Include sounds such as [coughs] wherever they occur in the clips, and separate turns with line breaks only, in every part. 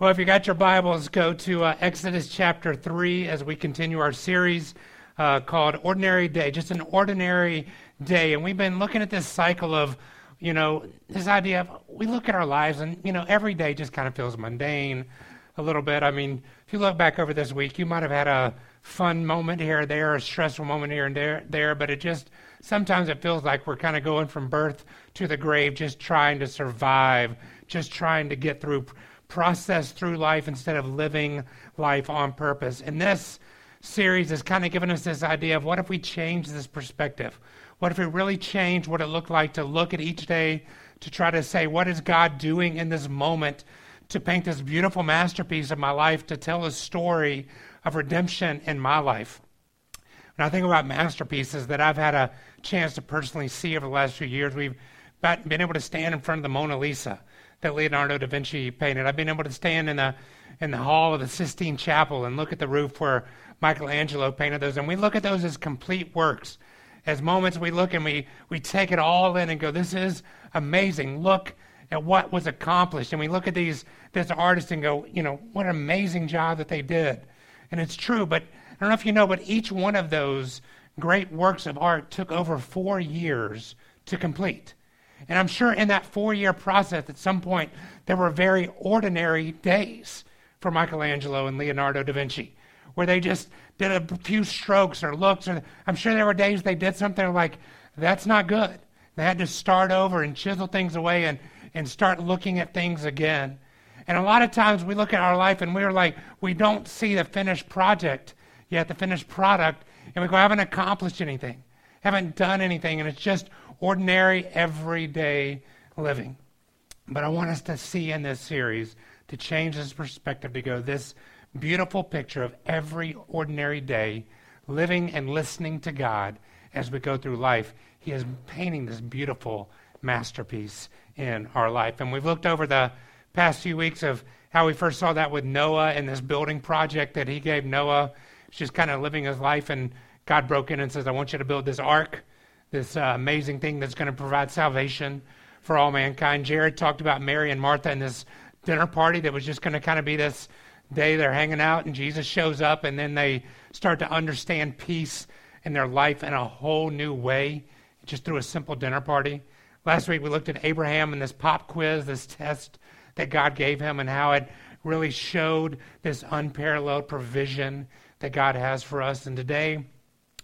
Well, if you got your Bibles, go to uh, Exodus chapter 3 as we continue our series uh, called Ordinary Day, just an ordinary day. And we've been looking at this cycle of, you know, this idea of we look at our lives and, you know, every day just kind of feels mundane a little bit. I mean, if you look back over this week, you might have had a fun moment here or there, a stressful moment here and there, there but it just, sometimes it feels like we're kind of going from birth to the grave, just trying to survive, just trying to get through process through life instead of living life on purpose. And this series has kind of given us this idea of what if we change this perspective? What if we really change what it looked like to look at each day to try to say, what is God doing in this moment to paint this beautiful masterpiece of my life, to tell a story of redemption in my life? When I think about masterpieces that I've had a chance to personally see over the last few years, we've been able to stand in front of the Mona Lisa that Leonardo da Vinci painted. I've been able to stand in the in the hall of the Sistine Chapel and look at the roof where Michelangelo painted those, and we look at those as complete works, as moments we look and we we take it all in and go, "This is amazing! Look at what was accomplished." And we look at these this artist and go, "You know, what an amazing job that they did." And it's true, but I don't know if you know, but each one of those great works of art took over four years to complete. And I'm sure in that four year process, at some point, there were very ordinary days for Michelangelo and Leonardo da Vinci, where they just did a few strokes or looks. Or I'm sure there were days they did something like, that's not good. They had to start over and chisel things away and, and start looking at things again. And a lot of times we look at our life and we're like, we don't see the finished project yet, the finished product, and we go, I haven't accomplished anything, haven't done anything, and it's just ordinary, everyday living. But I want us to see in this series to change this perspective to go this beautiful picture of every ordinary day, living and listening to God as we go through life. He is painting this beautiful masterpiece in our life. And we've looked over the past few weeks of how we first saw that with Noah and this building project that he gave Noah. He's just kind of living his life, and God broke in and says, I want you to build this ark this uh, amazing thing that's going to provide salvation for all mankind. Jared talked about Mary and Martha and this dinner party that was just going to kind of be this day they're hanging out and Jesus shows up and then they start to understand peace in their life in a whole new way just through a simple dinner party. Last week we looked at Abraham and this pop quiz, this test that God gave him and how it really showed this unparalleled provision that God has for us. And today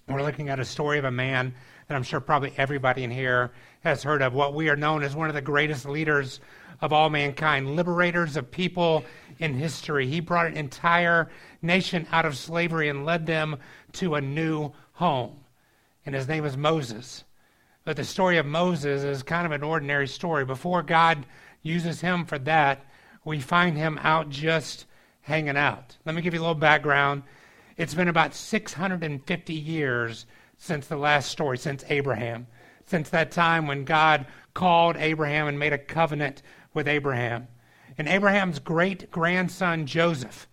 we're looking at a story of a man that I'm sure probably everybody in here has heard of, what we are known as one of the greatest leaders of all mankind, liberators of people in history. He brought an entire nation out of slavery and led them to a new home. And his name is Moses. But the story of Moses is kind of an ordinary story. Before God uses him for that, we find him out just hanging out. Let me give you a little background. It's been about 650 years since the last story, since Abraham, since that time when God called Abraham and made a covenant with Abraham. And Abraham's great grandson Joseph,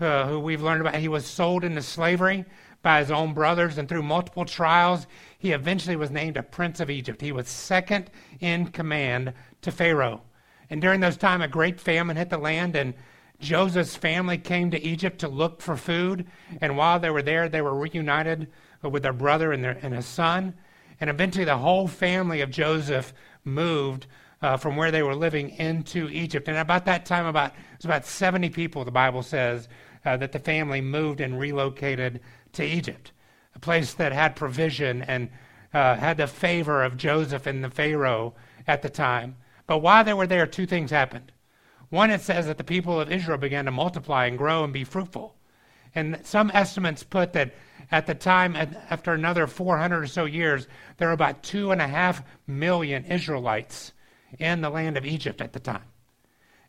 uh, who we've learned about, he was sold into slavery by his own brothers, and through multiple trials, he eventually was named a prince of Egypt. He was second in command to Pharaoh. And during those time, a great famine hit the land, and Joseph's family came to Egypt to look for food. And while they were there, they were reunited with their brother and, their, and his son. And eventually, the whole family of Joseph moved uh, from where they were living into Egypt. And about that time, about it was about 70 people, the Bible says, uh, that the family moved and relocated to Egypt, a place that had provision and uh, had the favor of Joseph and the Pharaoh at the time. But while they were there, two things happened. One, it says that the people of Israel began to multiply and grow and be fruitful. And some estimates put that at the time, after another 400 or so years, there were about two and a half million Israelites in the land of Egypt at the time.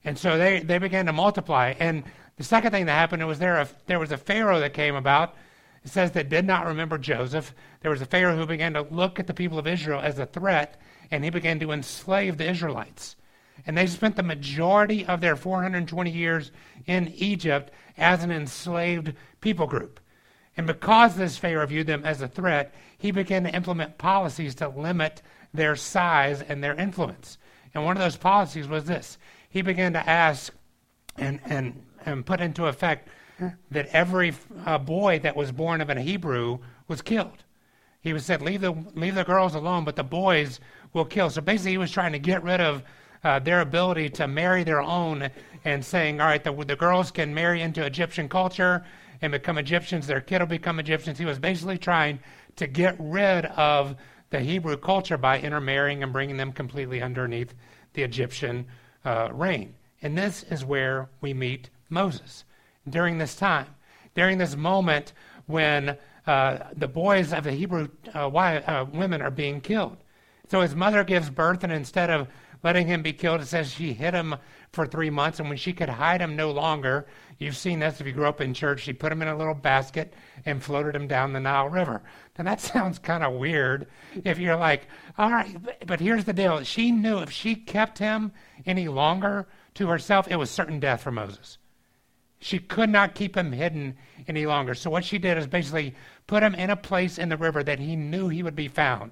And so they, they began to multiply. And the second thing that happened was there, a, there was a Pharaoh that came about. It says that did not remember Joseph. There was a Pharaoh who began to look at the people of Israel as a threat, and he began to enslave the Israelites. And they spent the majority of their 420 years in Egypt as an enslaved people group. And because this Pharaoh viewed them as a threat, he began to implement policies to limit their size and their influence. And one of those policies was this he began to ask and, and, and put into effect that every uh, boy that was born of a Hebrew was killed. He was said, leave the, leave the girls alone, but the boys will kill. So basically, he was trying to get rid of uh, their ability to marry their own and saying, all right, the, the girls can marry into Egyptian culture and become Egyptians, their kid will become Egyptians. He was basically trying to get rid of the Hebrew culture by intermarrying and bringing them completely underneath the Egyptian uh, reign. And this is where we meet Moses during this time, during this moment when uh, the boys of the Hebrew uh, uh, women are being killed. So his mother gives birth, and instead of letting him be killed, it says she hid him for three months, and when she could hide him no longer, you've seen this if you grew up in church, she put him in a little basket and floated him down the Nile River. Now that [laughs] sounds kind of weird if you're like, all right, but here's the deal. She knew if she kept him any longer to herself, it was certain death for Moses. She could not keep him hidden any longer. So what she did is basically put him in a place in the river that he knew he would be found.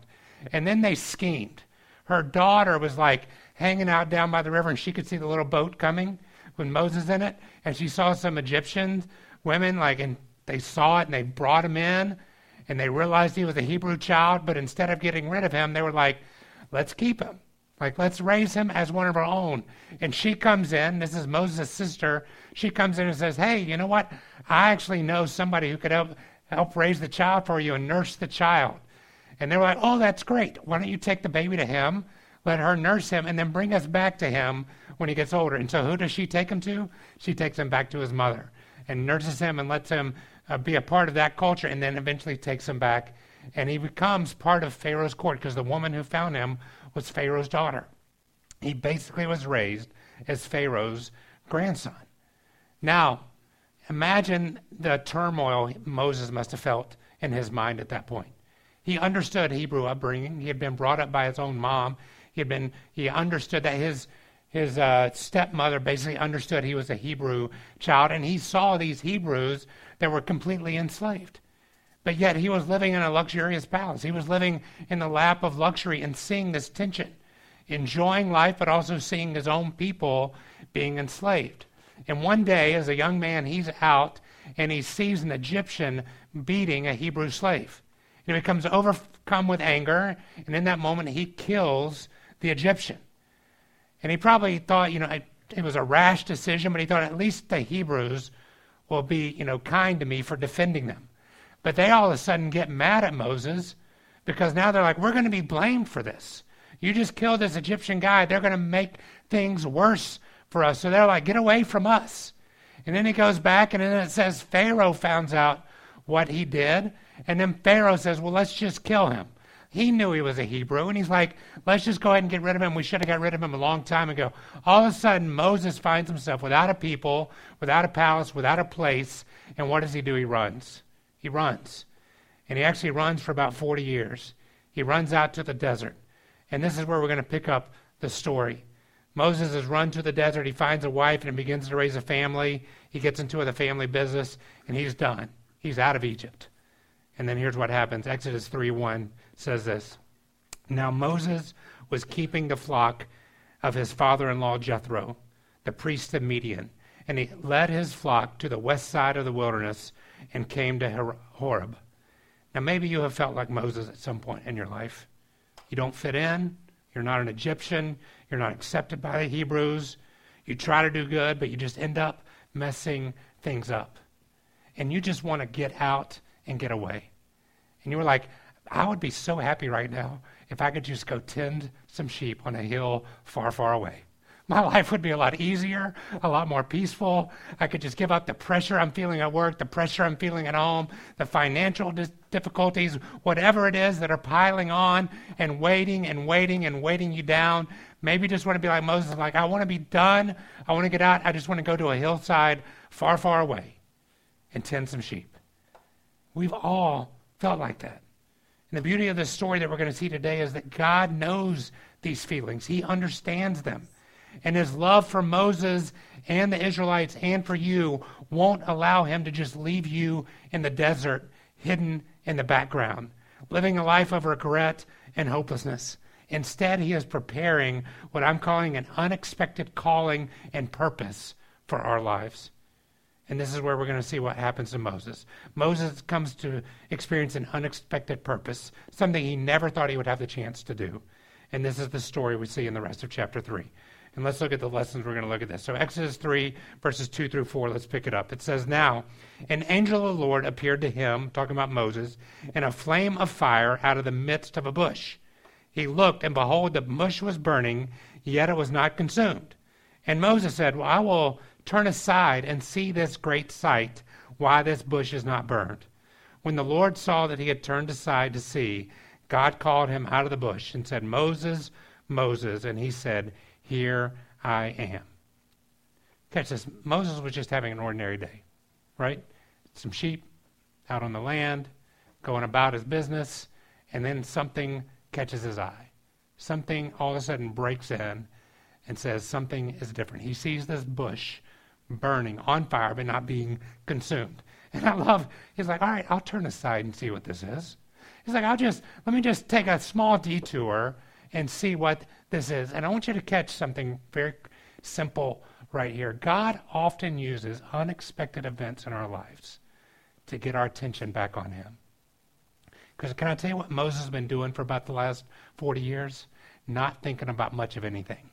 And then they schemed. Her daughter was like hanging out down by the river and she could see the little boat coming with Moses in it. And she saw some Egyptian women like and they saw it and they brought him in and they realized he was a Hebrew child, but instead of getting rid of him, they were like, let's keep him. Like, let's raise him as one of our own. And she comes in, this is Moses' sister. She comes in and says, Hey, you know what? I actually know somebody who could help, help raise the child for you and nurse the child. And they were like, Oh, that's great. Why don't you take the baby to him, let her nurse him, and then bring us back to him when he gets older? And so, who does she take him to? She takes him back to his mother and nurses him and lets him uh, be a part of that culture, and then eventually takes him back. And he becomes part of Pharaoh's court because the woman who found him was Pharaoh's daughter. He basically was raised as Pharaoh's grandson. Now, imagine the turmoil Moses must have felt in his mind at that point. He understood Hebrew upbringing. He had been brought up by his own mom. He had been. He understood that his his uh, stepmother basically understood he was a Hebrew child, and he saw these Hebrews that were completely enslaved. But yet he was living in a luxurious palace. He was living in the lap of luxury and seeing this tension, enjoying life, but also seeing his own people being enslaved. And one day, as a young man, he's out and he sees an Egyptian beating a Hebrew slave. And he becomes overcome with anger, and in that moment, he kills the Egyptian. And he probably thought, you know, it, it was a rash decision, but he thought at least the Hebrews will be, you know, kind to me for defending them. But they all of a sudden get mad at Moses because now they're like, we're going to be blamed for this. You just killed this Egyptian guy. They're going to make things worse for us. So they're like, get away from us. And then he goes back, and then it says Pharaoh finds out what he did. And then Pharaoh says, well, let's just kill him. He knew he was a Hebrew, and he's like, let's just go ahead and get rid of him. We should have got rid of him a long time ago. All of a sudden, Moses finds himself without a people, without a palace, without a place. And what does he do? He runs. He runs. And he actually runs for about 40 years. He runs out to the desert. And this is where we're going to pick up the story. Moses has run to the desert. He finds a wife and begins to raise a family. He gets into the family business, and he's done. He's out of Egypt. And then here's what happens. Exodus 3:1 says this. Now Moses was keeping the flock of his father-in-law Jethro, the priest of Midian, and he led his flock to the west side of the wilderness and came to Horeb. Now, maybe you have felt like Moses at some point in your life. You don't fit in. You're not an Egyptian. You're not accepted by the Hebrews. You try to do good, but you just end up messing things up. And you just want to get out and get away. And you were like, I would be so happy right now if I could just go tend some sheep on a hill far, far away my [laughs] life would be a lot easier, a lot more peaceful. I could just give up the pressure I'm feeling at work, the pressure I'm feeling at home, the financial dis- difficulties, whatever it is that are piling on and waiting and waiting and waiting you down. Maybe you just want to be like Moses, like, I want to be done. I want to get out. I just want to go to a hillside far, far away and tend some sheep. We've all felt like that. And the beauty of this story that we're going to see today is that God knows these feelings, He understands them and his love for Moses and the Israelites and for you won't allow him to just leave you in the desert, hidden in the background, living a life of regret and hopelessness. Instead, he is preparing what I'm calling an unexpected calling and purpose for our lives. And this is where we're going to see what happens to Moses. Moses comes to experience an unexpected purpose, something he never thought he would have the chance to do. And this is the story we see in the rest of chapter 3. And let's look at the lessons we're going to look at this. So, Exodus 3, verses 2 through 4, let's pick it up. It says, Now, an angel of the Lord appeared to him, talking about Moses, in a flame of fire out of the midst of a bush. He looked, and behold, the bush was burning, yet it was not consumed. And Moses said, Well, I will turn aside and see this great sight, why this bush is not burned. When the Lord saw that he had turned aside to see, God called him out of the bush and said, Moses, Moses. And he said, here I am. Catch this. Moses was just having an ordinary day, right? Some sheep out on the land, going about his business, and then something catches his eye. Something all of a sudden breaks in and says something is different. He sees this bush burning on fire but not being consumed. And I love, he's like, all right, I'll turn aside and see what this is. He's like, I'll just, let me just take a small detour and see what this is. And I want you to catch something very simple right here. God often uses unexpected events in our lives to get our attention back on Him. Because can I tell you what Moses has been doing for about the last 40 years? Not thinking about much of anything.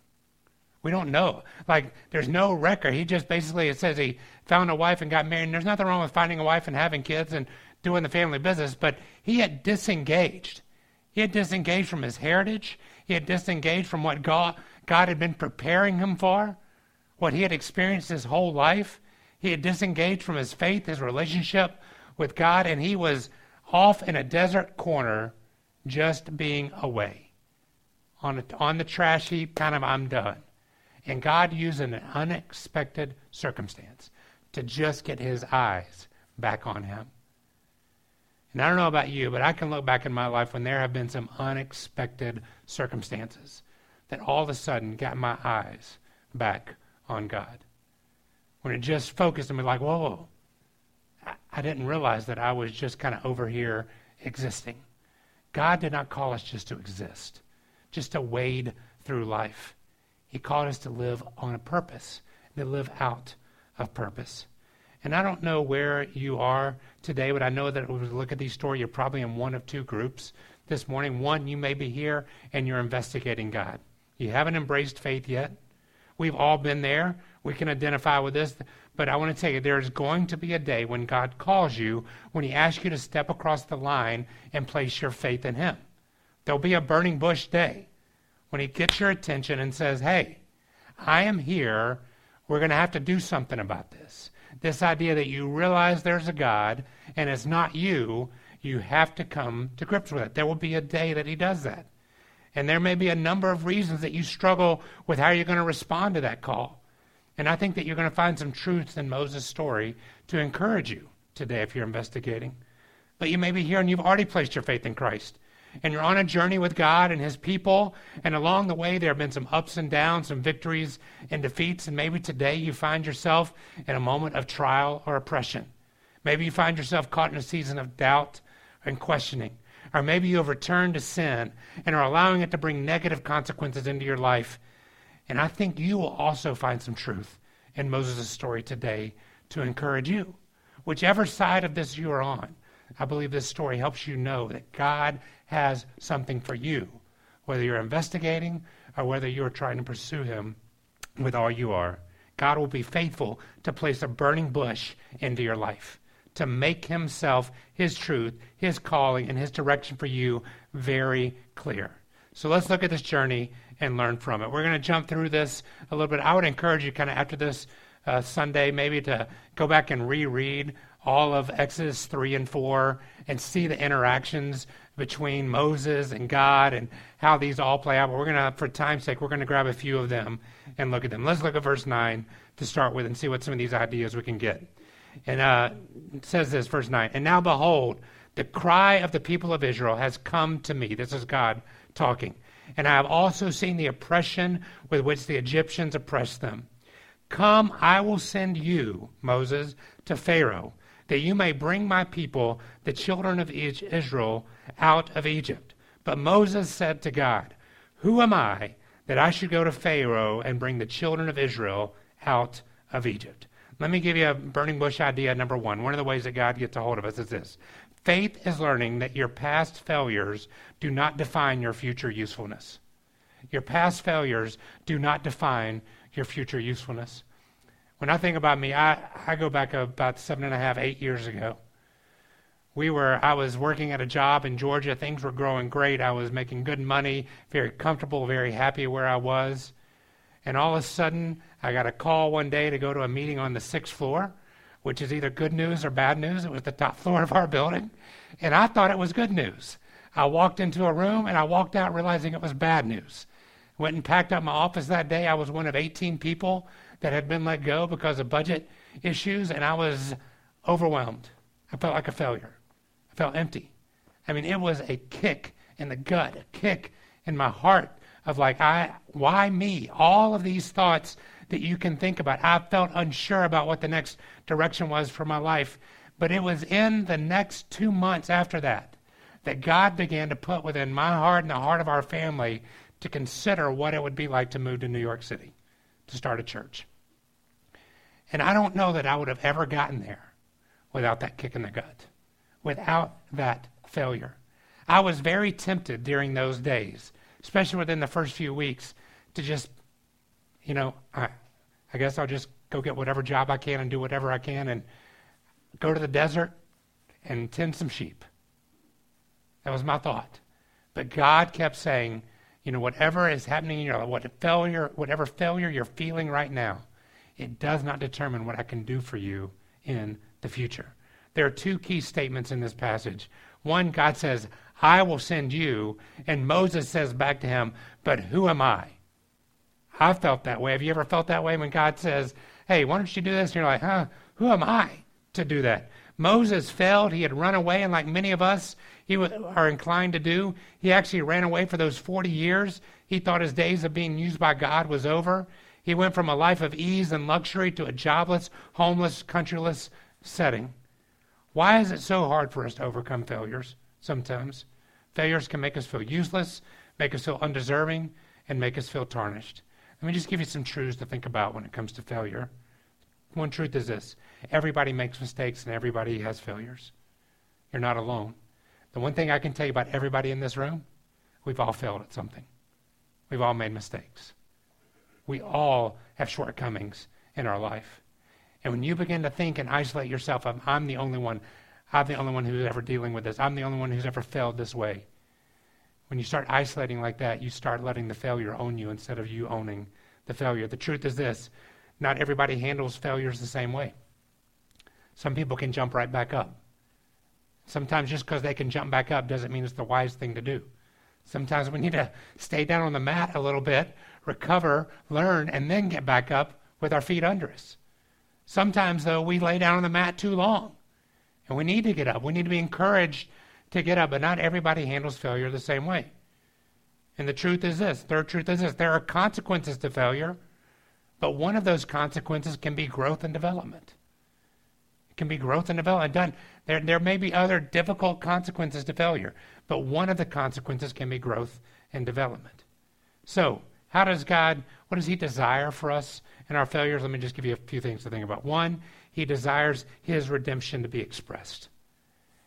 We don't know. Like, there's no record. He just basically, it says he found a wife and got married. And there's nothing wrong with finding a wife and having kids and doing the family business, but he had disengaged. He had disengaged from his heritage. He had disengaged from what God, God had been preparing him for, what he had experienced his whole life. He had disengaged from his faith, his relationship with God, and he was off in a desert corner just being away. On, a, on the trash heap, kind of, I'm done. And God used an unexpected circumstance to just get his eyes back on him. And I don't know about you, but I can look back in my life when there have been some unexpected circumstances that all of a sudden got my eyes back on God. When it just focused on me, like, whoa, I, I didn't realize that I was just kind of over here existing. God did not call us just to exist, just to wade through life. He called us to live on a purpose, to live out of purpose. And I don't know where you are today, but I know that when we look at these stories, you're probably in one of two groups this morning. One, you may be here and you're investigating God. You haven't embraced faith yet. We've all been there. We can identify with this. But I want to tell you, there is going to be a day when God calls you, when He asks you to step across the line and place your faith in Him. There'll be a burning bush day when He gets your attention and says, Hey, I am here. We're going to have to do something about this this idea that you realize there's a God and it's not you, you have to come to grips with it. There will be a day that He does that. And there may be a number of reasons that you struggle with how you're going to respond to that call. And I think that you're going to find some truths in Moses' story to encourage you today if you're investigating. But you may be here and you've already placed your faith in Christ and you're on a journey with God and His people, and along the way there have been some ups and downs, some victories and defeats, and maybe today you find yourself in a moment of trial or oppression. Maybe you find yourself caught in a season of doubt and questioning. Or maybe you have returned to sin and are allowing it to bring negative consequences into your life. And I think you will also find some truth in Moses' story today to encourage you. Whichever side of this you are on, I believe this story helps you know that God has something for you, whether you're investigating or whether you're trying to pursue Him with all you are. God will be faithful to place a burning bush into your life, to make Himself, His truth, His calling, and His direction for you very clear. So let's look at this journey and learn from it. We're going to jump through this a little bit. I would encourage you, kind of after this uh, Sunday, maybe to go back and reread all of Exodus 3 and 4 and see the interactions between Moses and God and how these all play out. But we're going to, for time's sake, we're going to grab a few of them and look at them. Let's look at verse 9 to start with and see what some of these ideas we can get. And uh, says this, verse 9 And now behold, the cry of the people of Israel has come to me. This is God talking. And I have also seen the oppression with which the Egyptians oppressed them. Come, I will send you, Moses, to Pharaoh that you may bring my people, the children of Israel, out of Egypt. But Moses said to God, Who am I that I should go to Pharaoh and bring the children of Israel out of Egypt. Let me give you a burning bush idea number one. One of the ways that God gets a hold of us is this faith is learning that your past failures do not define your future usefulness. Your past failures do not define your future usefulness. When I think about me, I, I go back about seven and a half, eight years ago. We were, I was working at a job in Georgia. Things were growing great. I was making good money, very comfortable, very happy where I was. And all of a sudden, I got a call one day to go to a meeting on the sixth floor, which is either good news or bad news. It was the top [laughs] floor of our building. And I thought it was good news. I walked into a room and I walked out realizing it was bad news. Went and packed up my office that day. I was one of 18 people that had been let go because of budget issues, and I was overwhelmed. I felt like a failure. Felt empty. I mean, it was a kick in the gut, a kick in my heart of like, I, why me? All of these thoughts that you can think about. I felt unsure about what the next direction was for my life. But it was in the next two months after that that God began to put within my heart and the heart of our family to consider what it would be like to move to New York City to start a church. And I don't know that I would have ever gotten there without that kick in the gut, without that failure. I was very tempted during those days, especially within the first few weeks, to just, you know, I, I guess I'll just go get whatever job I can and do whatever I can and go to the desert and tend some sheep. That was my thought. But God kept saying, you know, whatever is happening in your life, what failure, whatever failure you're feeling right now, it does not determine what I can do for you in the future. There are two key statements in this passage. One, God says, I will send you. And Moses says back to him, But who am I? I felt that way. Have you ever felt that way when God says, Hey, why don't you do this? And you're like, Huh, who am I to do that? Moses failed. He had run away, and like many of us he was, are inclined to do, he actually ran away for those 40 years. He thought his days of being used by God was over. He went from a life of ease and luxury to a jobless, homeless, countryless setting. Why is it so hard for us to overcome failures sometimes? Failures can make us feel useless, make us feel undeserving, and make us feel tarnished. Let me just give you some truths to think about when it comes to failure. One truth is this Everybody makes mistakes and everybody has failures. You're not alone. The one thing I can tell you about everybody in this room, we've all failed at something. We've all made mistakes. We all have shortcomings in our life. And when you begin to think and isolate yourself, of, I'm the only one, I'm the only one who's ever dealing with this, I'm the only one who's ever failed this way. When you start isolating like that, you start letting the failure own you instead of you owning the failure. The truth is this not everybody handles failures the same way. Some people can jump right back up. Sometimes just because they can jump back up doesn't mean it's the wise thing to do. Sometimes we need to stay down on the mat a little bit, recover, learn, and then get back up with our feet under us. Sometimes, though, we lay down on the mat too long, and we need to get up. We need to be encouraged to get up, but not everybody handles failure the same way. And the truth is this third truth is this there are consequences to failure, but one of those consequences can be growth and development It can be growth and development done. There, there may be other difficult consequences to failure, but one of the consequences can be growth and development. So, how does God, what does He desire for us in our failures? Let me just give you a few things to think about. One, He desires His redemption to be expressed.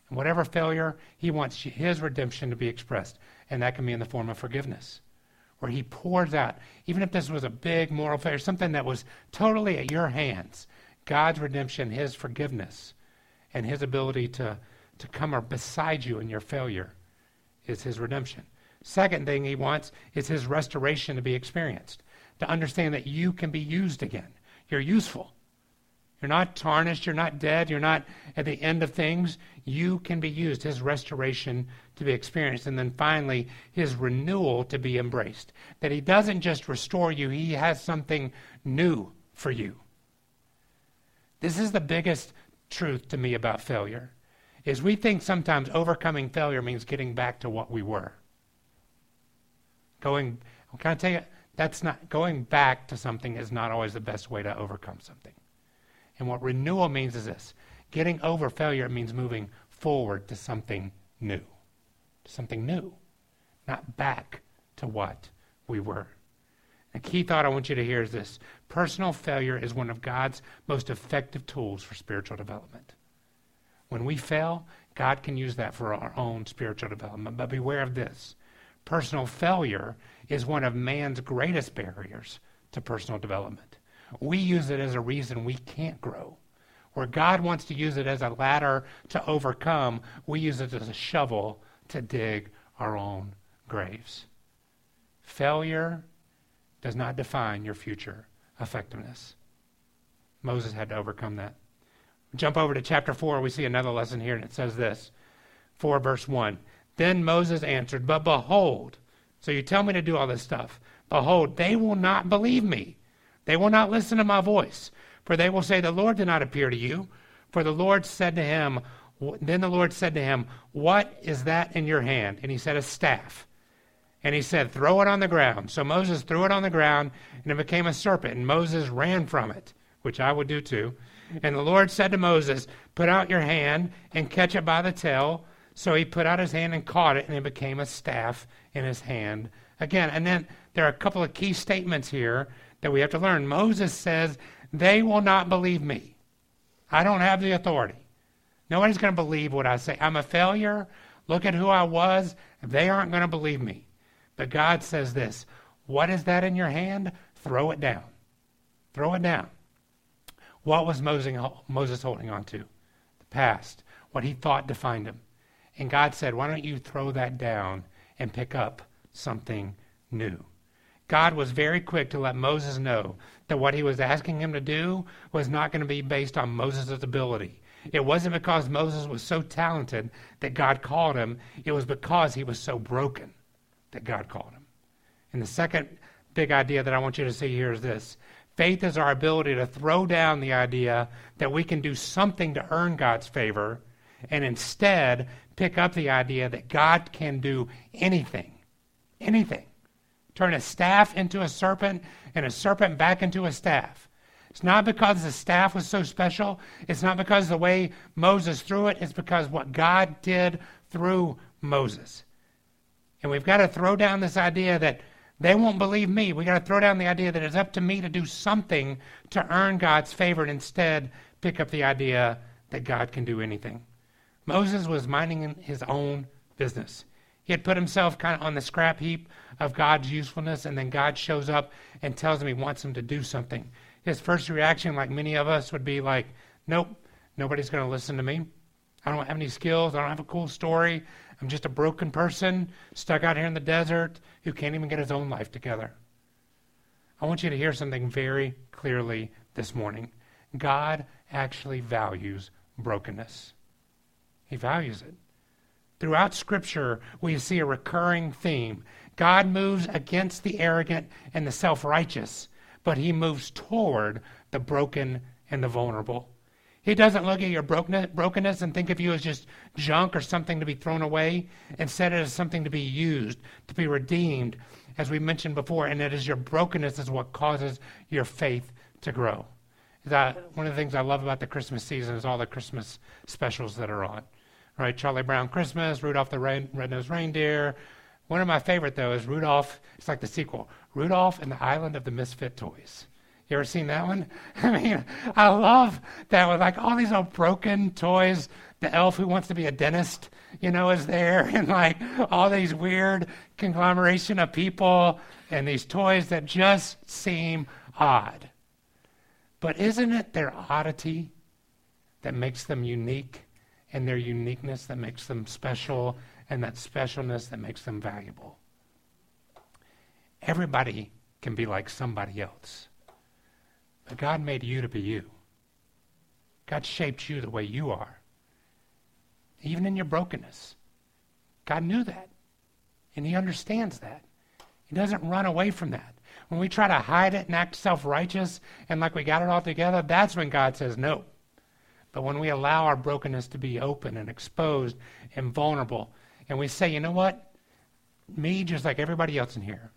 And whatever failure, He wants His redemption to be expressed. And that can be in the form of forgiveness, where He pours out, even if this was a big moral failure, something that was totally at your hands, God's redemption, His forgiveness, and His ability to, to come or beside you in your failure is His redemption. Second thing He wants is His restoration to be experienced, to understand that you can be used again. You're useful. You're not tarnished. You're not dead. You're not at the end of things. You can be used. His restoration to be experienced. And then finally, His renewal to be embraced. That He doesn't just restore you, He has something new for you. This is the biggest truth to me about failure. Is we think sometimes overcoming failure means getting back to what we were. Going, can I tell you, that's not going back to something is not always the best way to overcome something. And what renewal means is this: getting over failure means moving forward to something new, something new, not back to what we were. A key thought I want you to hear is this personal failure is one of God's most effective tools for spiritual development. When we fail, God can use that for our own spiritual development. But beware of this personal failure is one of man's greatest barriers to personal development. We use it as a reason we can't grow. Where God wants to use it as a ladder to overcome, we use it as a shovel to dig our own graves. Failure does not define your future effectiveness. Moses had to overcome that. Jump over to chapter 4, we see another lesson here, and it says this 4 verse 1. Then Moses answered, But behold, so you tell me to do all this stuff. Behold, they will not believe me. They will not listen to my voice. For they will say, The Lord did not appear to you. For the Lord said to him, Then the Lord said to him, What is that in your hand? And he said, A staff. And he said, Throw it on the ground. So Moses threw it on the ground, and it became a serpent. And Moses ran from it, which I would do too. And the Lord said to Moses, Put out your hand and catch it by the tail. So he put out his hand and caught it, and it became a staff in his hand again. And then there are a couple of key statements here that we have to learn. Moses says, They will not believe me. I don't have the authority. Nobody's going to believe what I say. I'm a failure. Look at who I was. They aren't going to believe me. But God says this What is that in your hand? Throw it down. Throw it down. What was Moses holding on to? The past, what he thought defined him. And God said, Why don't you throw that down and pick up something new? God was very quick to let Moses know that what he was asking him to do was not going to be based on Moses' ability. It wasn't because Moses was so talented that God called him, it was because he was so broken that God called him. And the second big idea that I want you to see here is this Faith is our ability to throw down the idea that we can do something to earn God's favor and instead pick up the idea that God can do anything. Anything. Turn a staff into a serpent and a serpent back into a staff. It's not because the staff was so special. It's not because the way Moses threw it. It's because what God did through Moses. And we've got to throw down this idea that they won't believe me. We've got to throw down the idea that it's up to me to do something to earn God's favor and instead pick up the idea that God can do anything. Moses was minding his own business. He had put himself kind of on the scrap heap of God's usefulness, and then God shows up and tells him he wants him to do something. His first reaction, like many of us, would be like, Nope, nobody's going to listen to me. I don't have any skills. I don't have a cool story. I'm just a broken person stuck out here in the desert who can't even get his own life together. I want you to hear something very clearly this morning. God actually values brokenness, He values it. Throughout Scripture, we see a recurring theme. God moves against the arrogant and the self righteous, but He moves toward the broken and the vulnerable. He doesn't look at your brokenness and think of you as just junk or something to be thrown away. Instead, it is something to be used, to be redeemed, as we mentioned before. And it is your brokenness is what causes your faith to grow. That one of the things I love about the Christmas season is all the Christmas specials that are on. Right, Charlie Brown Christmas, Rudolph the Red-Nosed Reindeer. One of my favorite though is Rudolph. It's like the sequel, Rudolph and the Island of the Misfit Toys. You ever seen that one? [laughs] I mean, I love that with like all these old broken toys. The elf who wants to be a dentist, you know, is there, [laughs] and like all these weird conglomeration of people and these toys that just seem odd. But isn't it their oddity that makes them unique, and their uniqueness that makes them special, and that specialness that makes them valuable? Everybody can be like somebody else. But God made you to be you. God shaped you the way you are. Even in your brokenness. God knew that. And He understands that. He doesn't run away from that. When we try to hide it and act self righteous and like we got it all together, that's when God says no. But when we allow our brokenness to be open and exposed and vulnerable, and we say, you know what? Me, just like everybody else in here,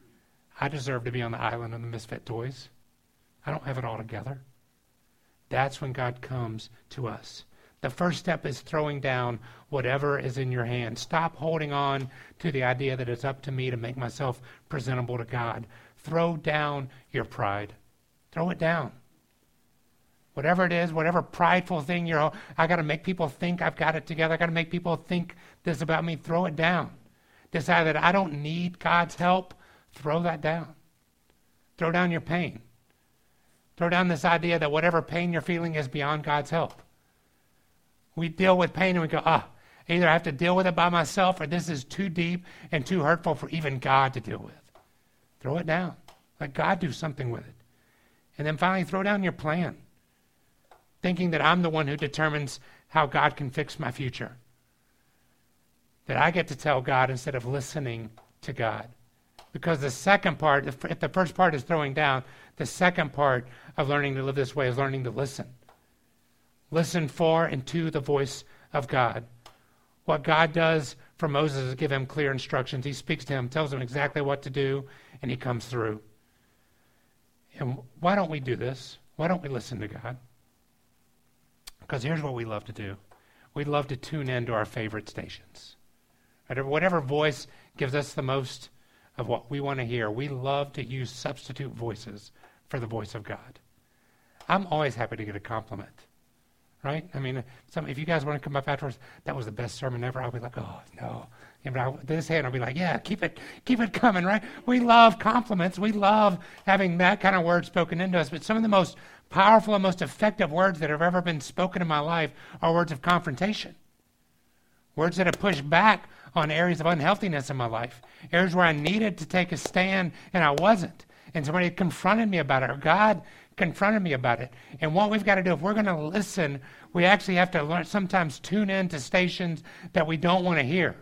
I deserve to be on the island of the misfit toys. I don't have it all together. That's when God comes to us. The first step is throwing down whatever is in your hand. Stop holding on to the idea that it's up to me to make myself presentable to God. throw down your pride. Throw it down. Whatever it is, whatever prideful thing you're, I got to make people think I've got it together. I got to make people think this about me. Throw it down. Decide that I don't need God's help. Throw that down. Throw down your pain. Throw down this idea that whatever pain you're feeling is beyond God's help. We deal with pain and we go, ah, either I have to deal with it by myself or this is too deep and too hurtful for even God to deal with. Throw it down. Let God do something with it. And then finally, throw down your plan, thinking that I'm the one who determines how God can fix my future. That I get to tell God instead of listening to God. Because the second part, if the first part is throwing down, the second part of learning to live this way is learning to listen. Listen for and to the voice of God. What God does for Moses is give him clear instructions. He speaks to him, tells him exactly what to do, and he comes through. And why don't we do this? Why don't we listen to God? Because here's what we love to do we love to tune in to our favorite stations. Whatever voice gives us the most of what we want to hear, we love to use substitute voices for the voice of God. I'm always happy to get a compliment, right? I mean, some, if you guys want to come up afterwards, that was the best sermon ever. I'll be like, oh no. And I, this hand, I'll be like, yeah, keep it, keep it coming, right? We love compliments. We love having that kind of word spoken into us. But some of the most powerful and most effective words that have ever been spoken in my life are words of confrontation. Words that have pushed back on areas of unhealthiness in my life, areas where I needed to take a stand and I wasn't. And somebody confronted me about it, or God confronted me about it. And what we've got to do, if we're going to listen, we actually have to learn, sometimes tune in to stations that we don't want to hear.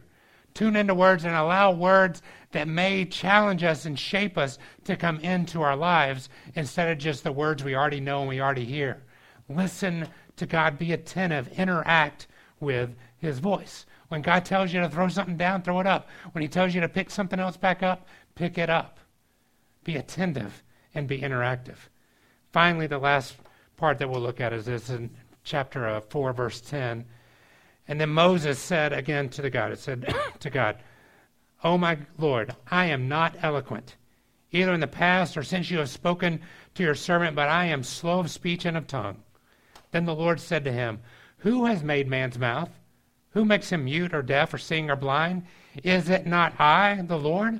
Tune into words and allow words that may challenge us and shape us to come into our lives instead of just the words we already know and we already hear. Listen to God, be attentive, interact with His voice. When God tells you to throw something down, throw it up. When He tells you to pick something else back up, pick it up. Be attentive and be interactive. Finally, the last part that we'll look at is this in chapter uh, 4, verse 10. And then Moses said again to the God, it said [coughs] to God, Oh my Lord, I am not eloquent, either in the past or since you have spoken to your servant, but I am slow of speech and of tongue. Then the Lord said to him, Who has made man's mouth? Who makes him mute or deaf or seeing or blind? Is it not I, the Lord?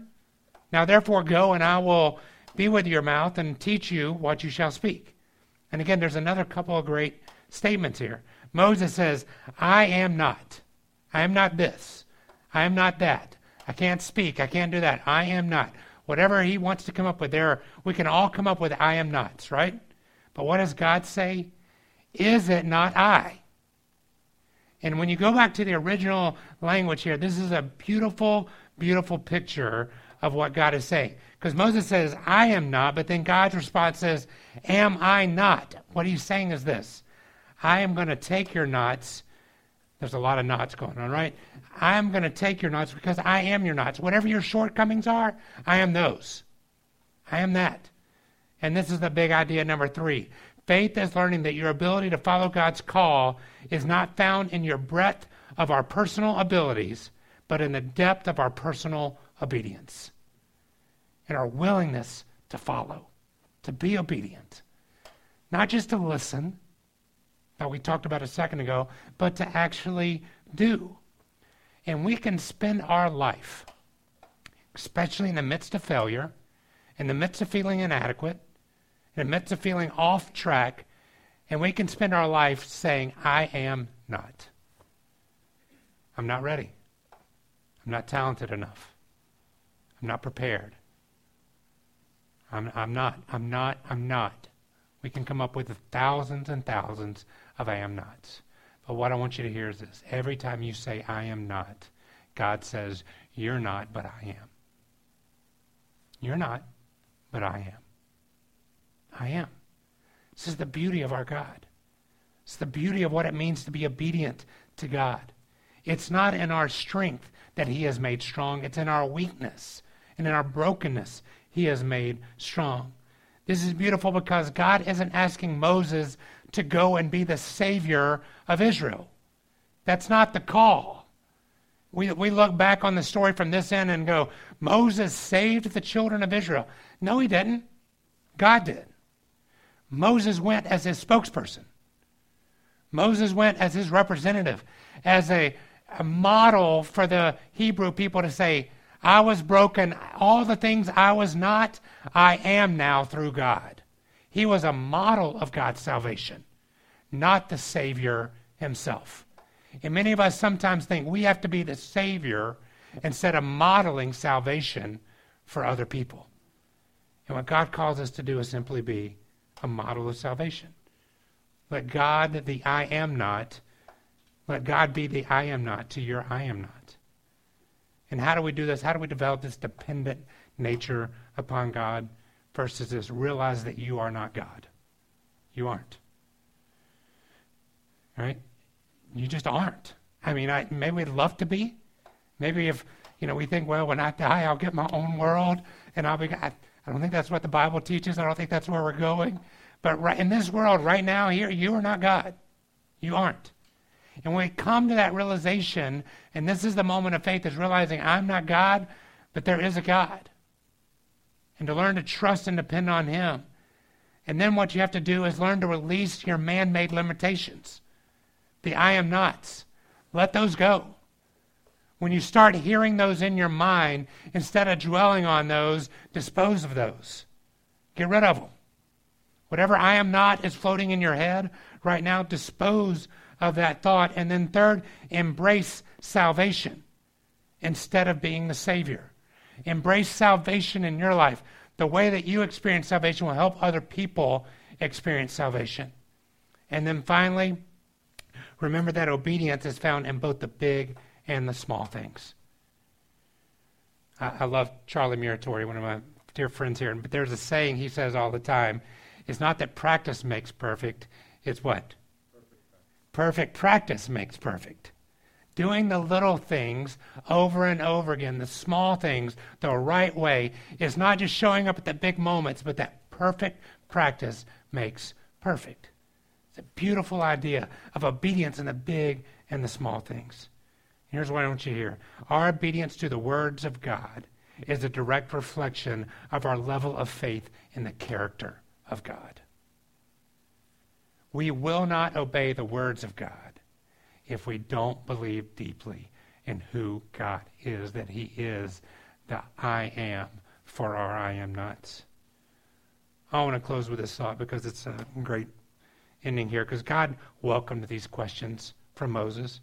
Now therefore go, and I will be with your mouth and teach you what you shall speak. And again, there's another couple of great statements here. Moses says, I am not. I am not this. I am not that. I can't speak. I can't do that. I am not. Whatever he wants to come up with there, we can all come up with I am nots, right? But what does God say? Is it not I? And when you go back to the original language here, this is a beautiful, beautiful picture of what God is saying. Because Moses says, I am not, but then God's response says, Am I not? What he's saying is this I am going to take your knots. There's a lot of knots going on, right? I am going to take your knots because I am your knots. Whatever your shortcomings are, I am those. I am that. And this is the big idea number three. Faith is learning that your ability to follow God's call is not found in your breadth of our personal abilities, but in the depth of our personal obedience and our willingness to follow, to be obedient. Not just to listen, that we talked about a second ago, but to actually do. And we can spend our life, especially in the midst of failure, in the midst of feeling inadequate, in the midst of feeling off track, and we can spend our life saying, I am not. I'm not ready. I'm not talented enough. I'm not prepared. I'm, I'm not. I'm not. I'm not. We can come up with thousands and thousands of I am nots. But what I want you to hear is this every time you say, I am not, God says, You're not, but I am. You're not, but I am. I am. This is the beauty of our God. It's the beauty of what it means to be obedient to God. It's not in our strength that He has made strong, it's in our weakness and in our brokenness He has made strong. This is beautiful because God isn't asking Moses to go and be the savior of Israel. That's not the call. We, we look back on the story from this end and go, Moses saved the children of Israel. No, he didn't. God did. Moses went as his spokesperson. Moses went as his representative, as a, a model for the Hebrew people to say, I was broken. All the things I was not, I am now through God. He was a model of God's salvation, not the Savior himself. And many of us sometimes think we have to be the Savior instead of modeling salvation for other people. And what God calls us to do is simply be a model of salvation. Let God, the I am not, let God be the I am not to your I am not. And how do we do this? How do we develop this dependent nature upon God? Is this realize that you are not God. You aren't. Right? You just aren't. I mean, I, maybe we'd love to be. Maybe if, you know, we think, well, when I die, I'll get my own world and I'll be, I, I don't think that's what the Bible teaches. I don't think that's where we're going. But right in this world, right now, here, you are not God. You aren't. And when we come to that realization, and this is the moment of faith, is realizing I'm not God, but there is a God. And to learn to trust and depend on Him. And then what you have to do is learn to release your man made limitations the I am nots. Let those go. When you start hearing those in your mind, instead of dwelling on those, dispose of those. Get rid of them. Whatever I am not is floating in your head right now, dispose of that thought. And then, third, embrace salvation instead of being the Savior. Embrace salvation in your life. The way that you experience salvation will help other people experience salvation. And then finally, Remember that obedience is found in both the big and the small things. I, I love Charlie Muratori, one of my dear friends here, but there's a saying he says all the time. It's not that practice makes perfect, it's what? Perfect, perfect practice makes perfect. Doing the little things over and over again, the small things, the right way, is not just showing up at the big moments, but that perfect practice makes perfect. It's a beautiful idea of obedience in the big and the small things. Here's what I want you to hear our obedience to the words of God is a direct reflection of our level of faith in the character of God. We will not obey the words of God if we don't believe deeply in who God is, that He is the I am for our I am nots. I want to close with this thought because it's a great ending here because God welcomed these questions from Moses.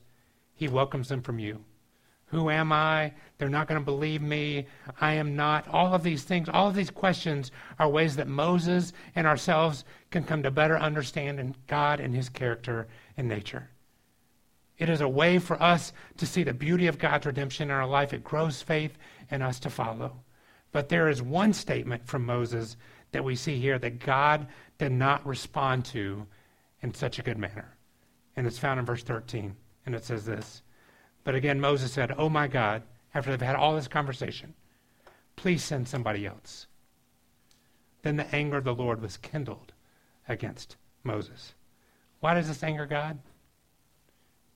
He welcomes them from you. Who am I? They're not going to believe me. I am not. All of these things, all of these questions are ways that Moses and ourselves can come to better understand God and his character and nature. It is a way for us to see the beauty of God's redemption in our life. It grows faith in us to follow. But there is one statement from Moses that we see here that God did not respond to in such a good manner. And it's found in verse 13. And it says this But again, Moses said, Oh my God, after they've had all this conversation, please send somebody else. Then the anger of the Lord was kindled against Moses. Why does this anger God?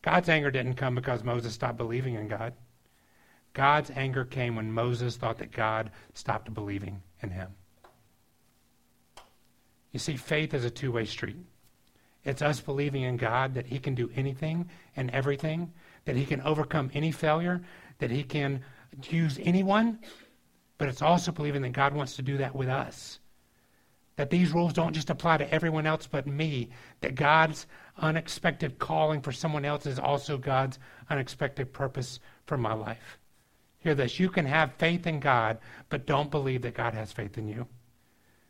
God's anger didn't come because Moses stopped believing in God. God's anger came when Moses thought that God stopped believing in him. You see, faith is a two way street. It's us believing in God that He can do anything and everything, that He can overcome any failure, that He can use anyone. But it's also believing that God wants to do that with us. That these rules don't just apply to everyone else but me. That God's unexpected calling for someone else is also God's unexpected purpose for my life. Hear this you can have faith in God, but don't believe that God has faith in you.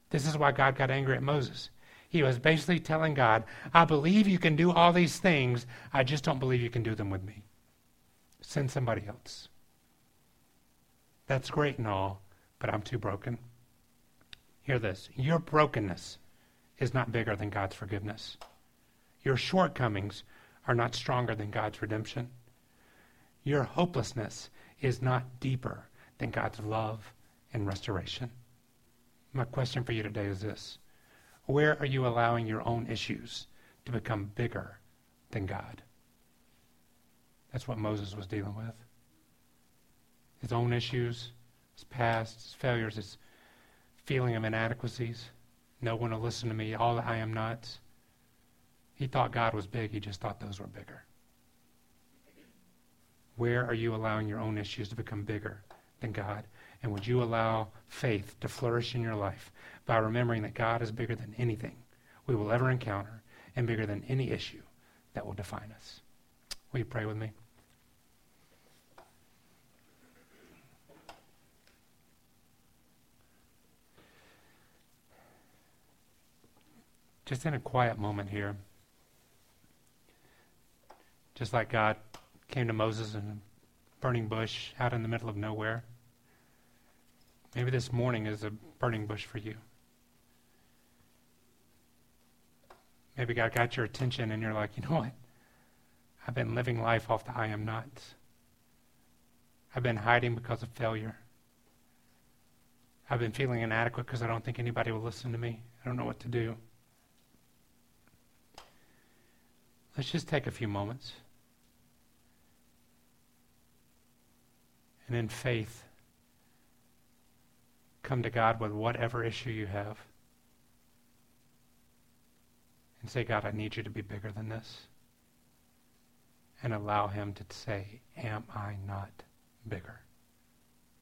This is why God got angry at Moses. He was basically telling God, I believe you can do all these things. I just don't believe you can do them with me. Send somebody else. That's great and all, but I'm too broken. Hear this your brokenness is not bigger than God's forgiveness. Your shortcomings are not stronger than God's redemption. Your hopelessness is not deeper than God's love and restoration. My question for you today is this where are you allowing your own issues to become bigger than God? That's what Moses was dealing with. his own issues, his past, his failures, his feeling of inadequacies. No one will listen to me. All I am not. He thought God was big. He just thought those were bigger. Where are you allowing your own issues to become bigger than God? And would you allow faith to flourish in your life by remembering that God is bigger than anything we will ever encounter and bigger than any issue that will define us? Will you pray with me? Just in a quiet moment here, just like God came to Moses in a burning bush out in the middle of nowhere. Maybe this morning is a burning bush for you. Maybe God got your attention and you're like, you know what? I've been living life off the I am nots. I've been hiding because of failure. I've been feeling inadequate because I don't think anybody will listen to me. I don't know what to do. Let's just take a few moments. And in faith, come to God with whatever issue you have. And say, God, I need you to be bigger than this. And allow Him to say, Am I not bigger?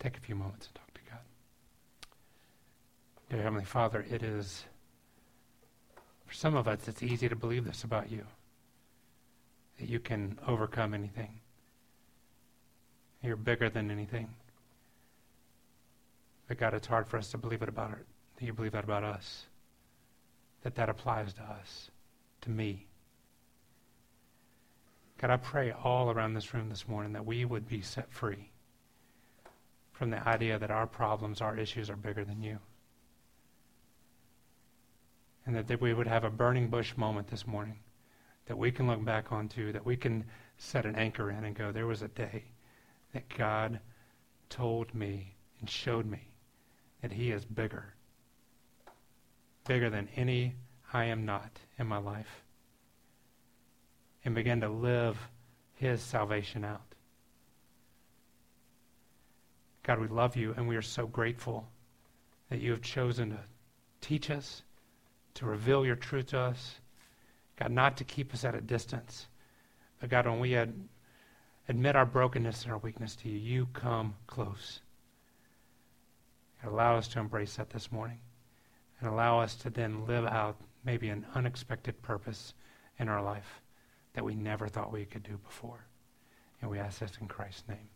Take a few moments and talk to God. Dear Heavenly Father, it is, for some of us, it's easy to believe this about you that you can overcome anything. You're bigger than anything. But God, it's hard for us to believe it about it. That you believe that about us. That that applies to us, to me. God, I pray all around this room this morning that we would be set free from the idea that our problems, our issues are bigger than you. And that, that we would have a burning bush moment this morning that we can look back onto, that we can set an anchor in and go, there was a day that God told me and showed me that He is bigger, bigger than any I am not in my life, and begin to live His salvation out. God, we love you and we are so grateful that you have chosen to teach us, to reveal your truth to us. God, not to keep us at a distance, but God, when we had admit our brokenness and our weakness to you, you come close. And allow us to embrace that this morning and allow us to then live out maybe an unexpected purpose in our life that we never thought we could do before. And we ask this in Christ's name.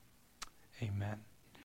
Amen.